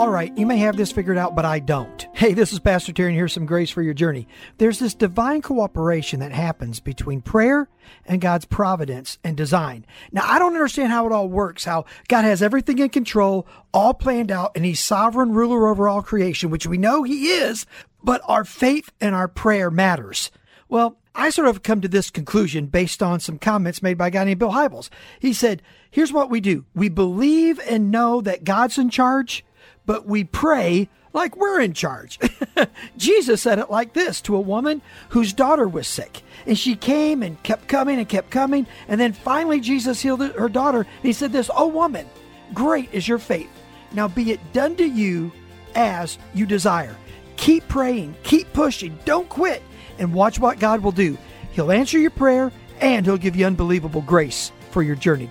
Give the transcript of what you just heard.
all right, you may have this figured out, but I don't. Hey, this is Pastor Terry, and here's some grace for your journey. There's this divine cooperation that happens between prayer and God's providence and design. Now, I don't understand how it all works, how God has everything in control, all planned out, and He's sovereign ruler over all creation, which we know He is, but our faith and our prayer matters. Well, I sort of come to this conclusion based on some comments made by a guy named Bill Hybels. He said, Here's what we do we believe and know that God's in charge but we pray like we're in charge. Jesus said it like this to a woman whose daughter was sick. And she came and kept coming and kept coming. And then finally, Jesus healed her daughter. And he said, This, oh woman, great is your faith. Now be it done to you as you desire. Keep praying, keep pushing, don't quit, and watch what God will do. He'll answer your prayer and He'll give you unbelievable grace for your journey.